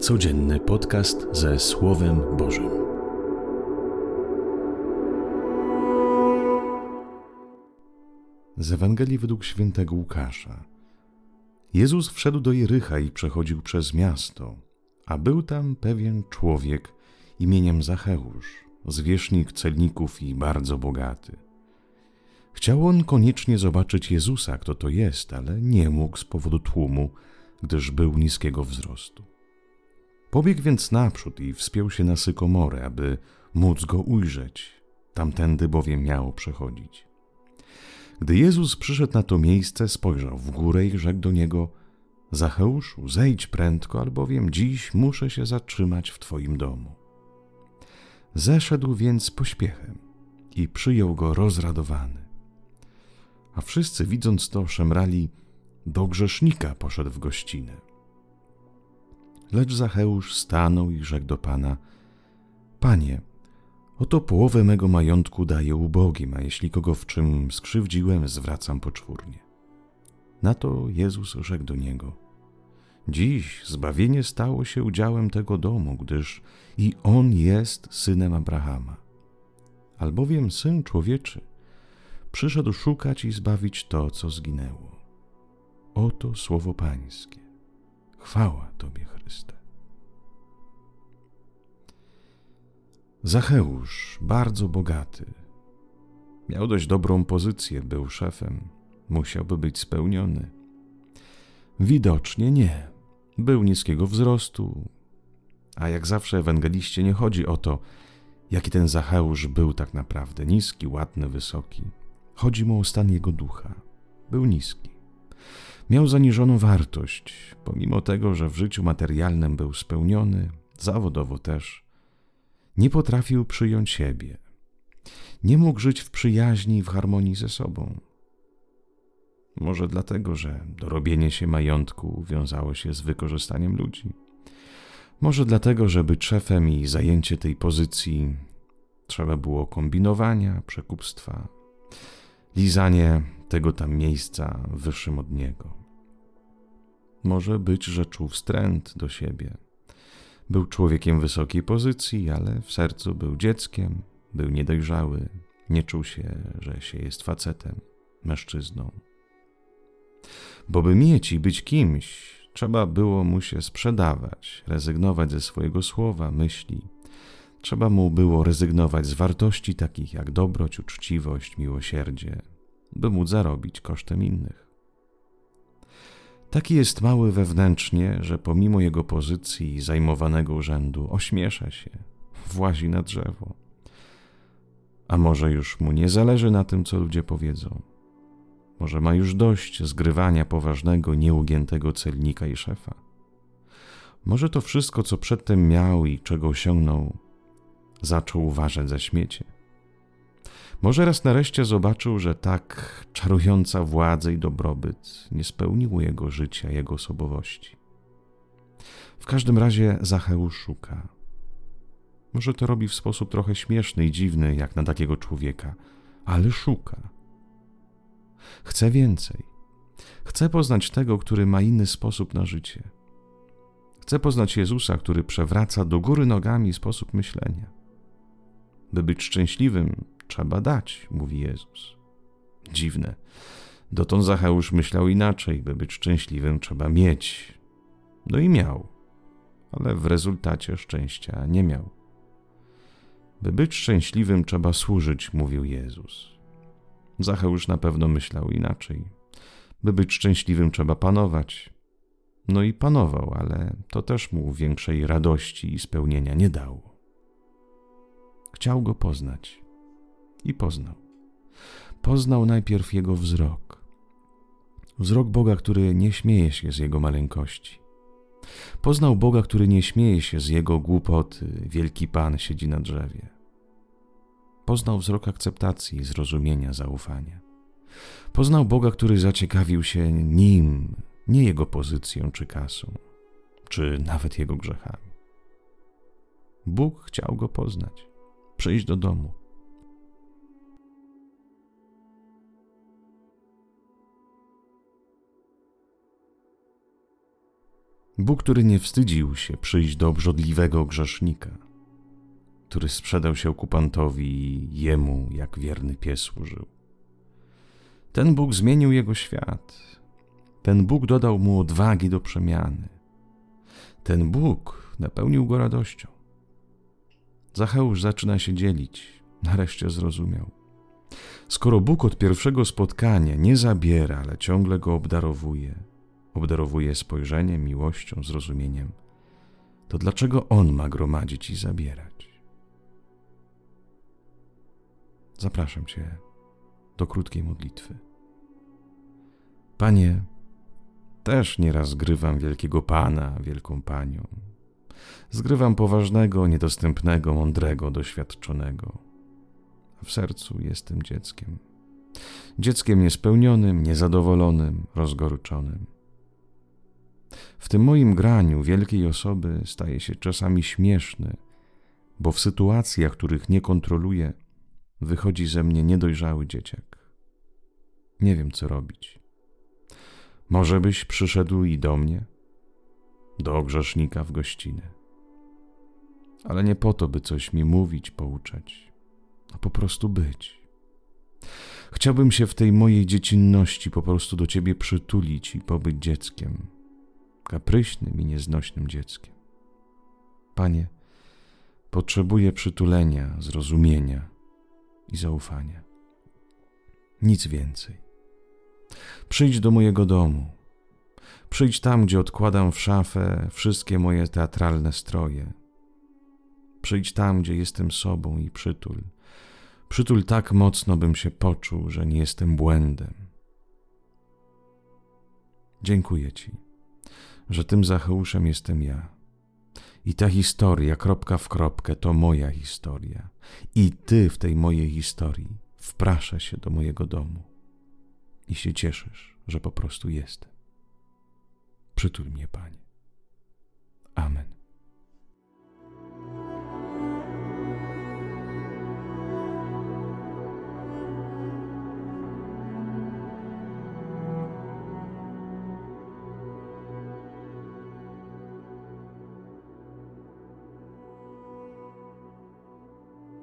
Codzienny podcast ze Słowem Bożym. Z Ewangelii według świętego Łukasza. Jezus wszedł do Jericha i przechodził przez miasto, a był tam pewien człowiek imieniem Zacheusz, zwierzchnik celników i bardzo bogaty. Chciał on koniecznie zobaczyć Jezusa, kto to jest, ale nie mógł z powodu tłumu, gdyż był niskiego wzrostu. Pobiegł więc naprzód i wspiął się na sykomorę, aby móc go ujrzeć, tamtędy bowiem miało przechodzić. Gdy Jezus przyszedł na to miejsce, spojrzał w górę i rzekł do niego: Zacheuszu, zejdź prędko, albowiem dziś muszę się zatrzymać w Twoim domu. Zeszedł więc pośpiechem i przyjął go rozradowany. A wszyscy, widząc to, szemrali: Do grzesznika poszedł w gościnę. Lecz Zacheusz stanął i rzekł do Pana: Panie, oto połowę mego majątku daję ubogim, a jeśli kogo w czym skrzywdziłem, zwracam poczwórnie. Na to Jezus rzekł do niego: Dziś zbawienie stało się udziałem tego domu, gdyż i on jest synem Abrahama. Albowiem syn człowieczy przyszedł szukać i zbawić to, co zginęło. Oto słowo Pańskie. Chwała Tobie, Chryste. Zacheusz, bardzo bogaty, miał dość dobrą pozycję, był szefem, musiałby być spełniony. Widocznie nie. Był niskiego wzrostu, a jak zawsze ewangeliście nie chodzi o to, jaki ten Zacheusz był tak naprawdę niski, ładny, wysoki. Chodzi mu o stan jego ducha. Był niski. Miał zaniżoną wartość, pomimo tego, że w życiu materialnym był spełniony, zawodowo też. Nie potrafił przyjąć siebie. Nie mógł żyć w przyjaźni i w harmonii ze sobą. Może dlatego, że dorobienie się majątku wiązało się z wykorzystaniem ludzi. Może dlatego, że być szefem i zajęcie tej pozycji trzeba było kombinowania, przekupstwa, lizanie tego tam miejsca wyższym od niego. Może być, że czuł wstręt do siebie. Był człowiekiem wysokiej pozycji, ale w sercu był dzieckiem, był niedojrzały, nie czuł się, że się jest facetem, mężczyzną. Bo by mieć i być kimś, trzeba było mu się sprzedawać, rezygnować ze swojego słowa, myśli. Trzeba mu było rezygnować z wartości takich jak dobroć, uczciwość, miłosierdzie, by móc zarobić kosztem innych. Taki jest mały wewnętrznie, że pomimo jego pozycji i zajmowanego urzędu ośmiesza się, włazi na drzewo. A może już mu nie zależy na tym, co ludzie powiedzą. Może ma już dość zgrywania poważnego, nieugiętego celnika i szefa. Może to wszystko, co przedtem miał i czego osiągnął, zaczął uważać za śmiecie. Może raz nareszcie zobaczył, że tak czarująca władza i dobrobyt nie spełniło jego życia, jego osobowości. W każdym razie Zacheusz szuka. Może to robi w sposób trochę śmieszny i dziwny, jak na takiego człowieka, ale szuka. Chce więcej. Chce poznać tego, który ma inny sposób na życie. Chce poznać Jezusa, który przewraca do góry nogami sposób myślenia. By być szczęśliwym, trzeba dać, mówi Jezus. Dziwne. Dotąd Zacheusz myślał inaczej, by być szczęśliwym trzeba mieć. No i miał, ale w rezultacie szczęścia nie miał. By być szczęśliwym trzeba służyć, mówił Jezus. Zacheusz na pewno myślał inaczej. By być szczęśliwym trzeba panować. No i panował, ale to też mu większej radości i spełnienia nie dało. Chciał go poznać i poznał. Poznał najpierw jego wzrok. Wzrok Boga, który nie śmieje się z jego maleńkości. Poznał Boga, który nie śmieje się z jego głupoty, wielki Pan siedzi na drzewie. Poznał wzrok akceptacji, zrozumienia, zaufania. Poznał Boga, który zaciekawił się nim, nie jego pozycją czy kasą, czy nawet jego grzechami. Bóg chciał go poznać, przyjść do domu. Bóg, który nie wstydził się przyjść do obrzodliwego grzesznika, który sprzedał się okupantowi i jemu jak wierny pies służył. Ten Bóg zmienił jego świat. Ten Bóg dodał mu odwagi do przemiany. Ten Bóg napełnił go radością. Zacheusz zaczyna się dzielić. Nareszcie zrozumiał. Skoro Bóg od pierwszego spotkania nie zabiera, ale ciągle go obdarowuje, obdarowuje spojrzeniem, miłością, zrozumieniem, to dlaczego on ma gromadzić i zabierać? Zapraszam Cię do krótkiej modlitwy. Panie, też nieraz zgrywam wielkiego Pana, wielką Panią. Zgrywam poważnego, niedostępnego, mądrego, doświadczonego. A w sercu jestem dzieckiem. Dzieckiem niespełnionym, niezadowolonym, rozgorczonym. W tym moim graniu wielkiej osoby staje się czasami śmieszny, bo w sytuacjach, których nie kontroluję, wychodzi ze mnie niedojrzały dzieciak. Nie wiem, co robić. Może byś przyszedł i do mnie, do grzesznika w gościnę. Ale nie po to, by coś mi mówić, pouczać, a po prostu być. Chciałbym się w tej mojej dziecinności po prostu do ciebie przytulić i pobyć dzieckiem, kapryśnym i nieznośnym dzieckiem. Panie, potrzebuję przytulenia, zrozumienia i zaufania. Nic więcej. Przyjdź do mojego domu. Przyjdź tam, gdzie odkładam w szafę wszystkie moje teatralne stroje. Przyjdź tam, gdzie jestem sobą i przytul. Przytul tak mocno, bym się poczuł, że nie jestem błędem. Dziękuję Ci, że tym Zacheuszem jestem ja. I ta historia, kropka w kropkę, to moja historia. I Ty w tej mojej historii wprasza się do mojego domu i się cieszysz, że po prostu jestem. Przytul mnie, Panie. Amen.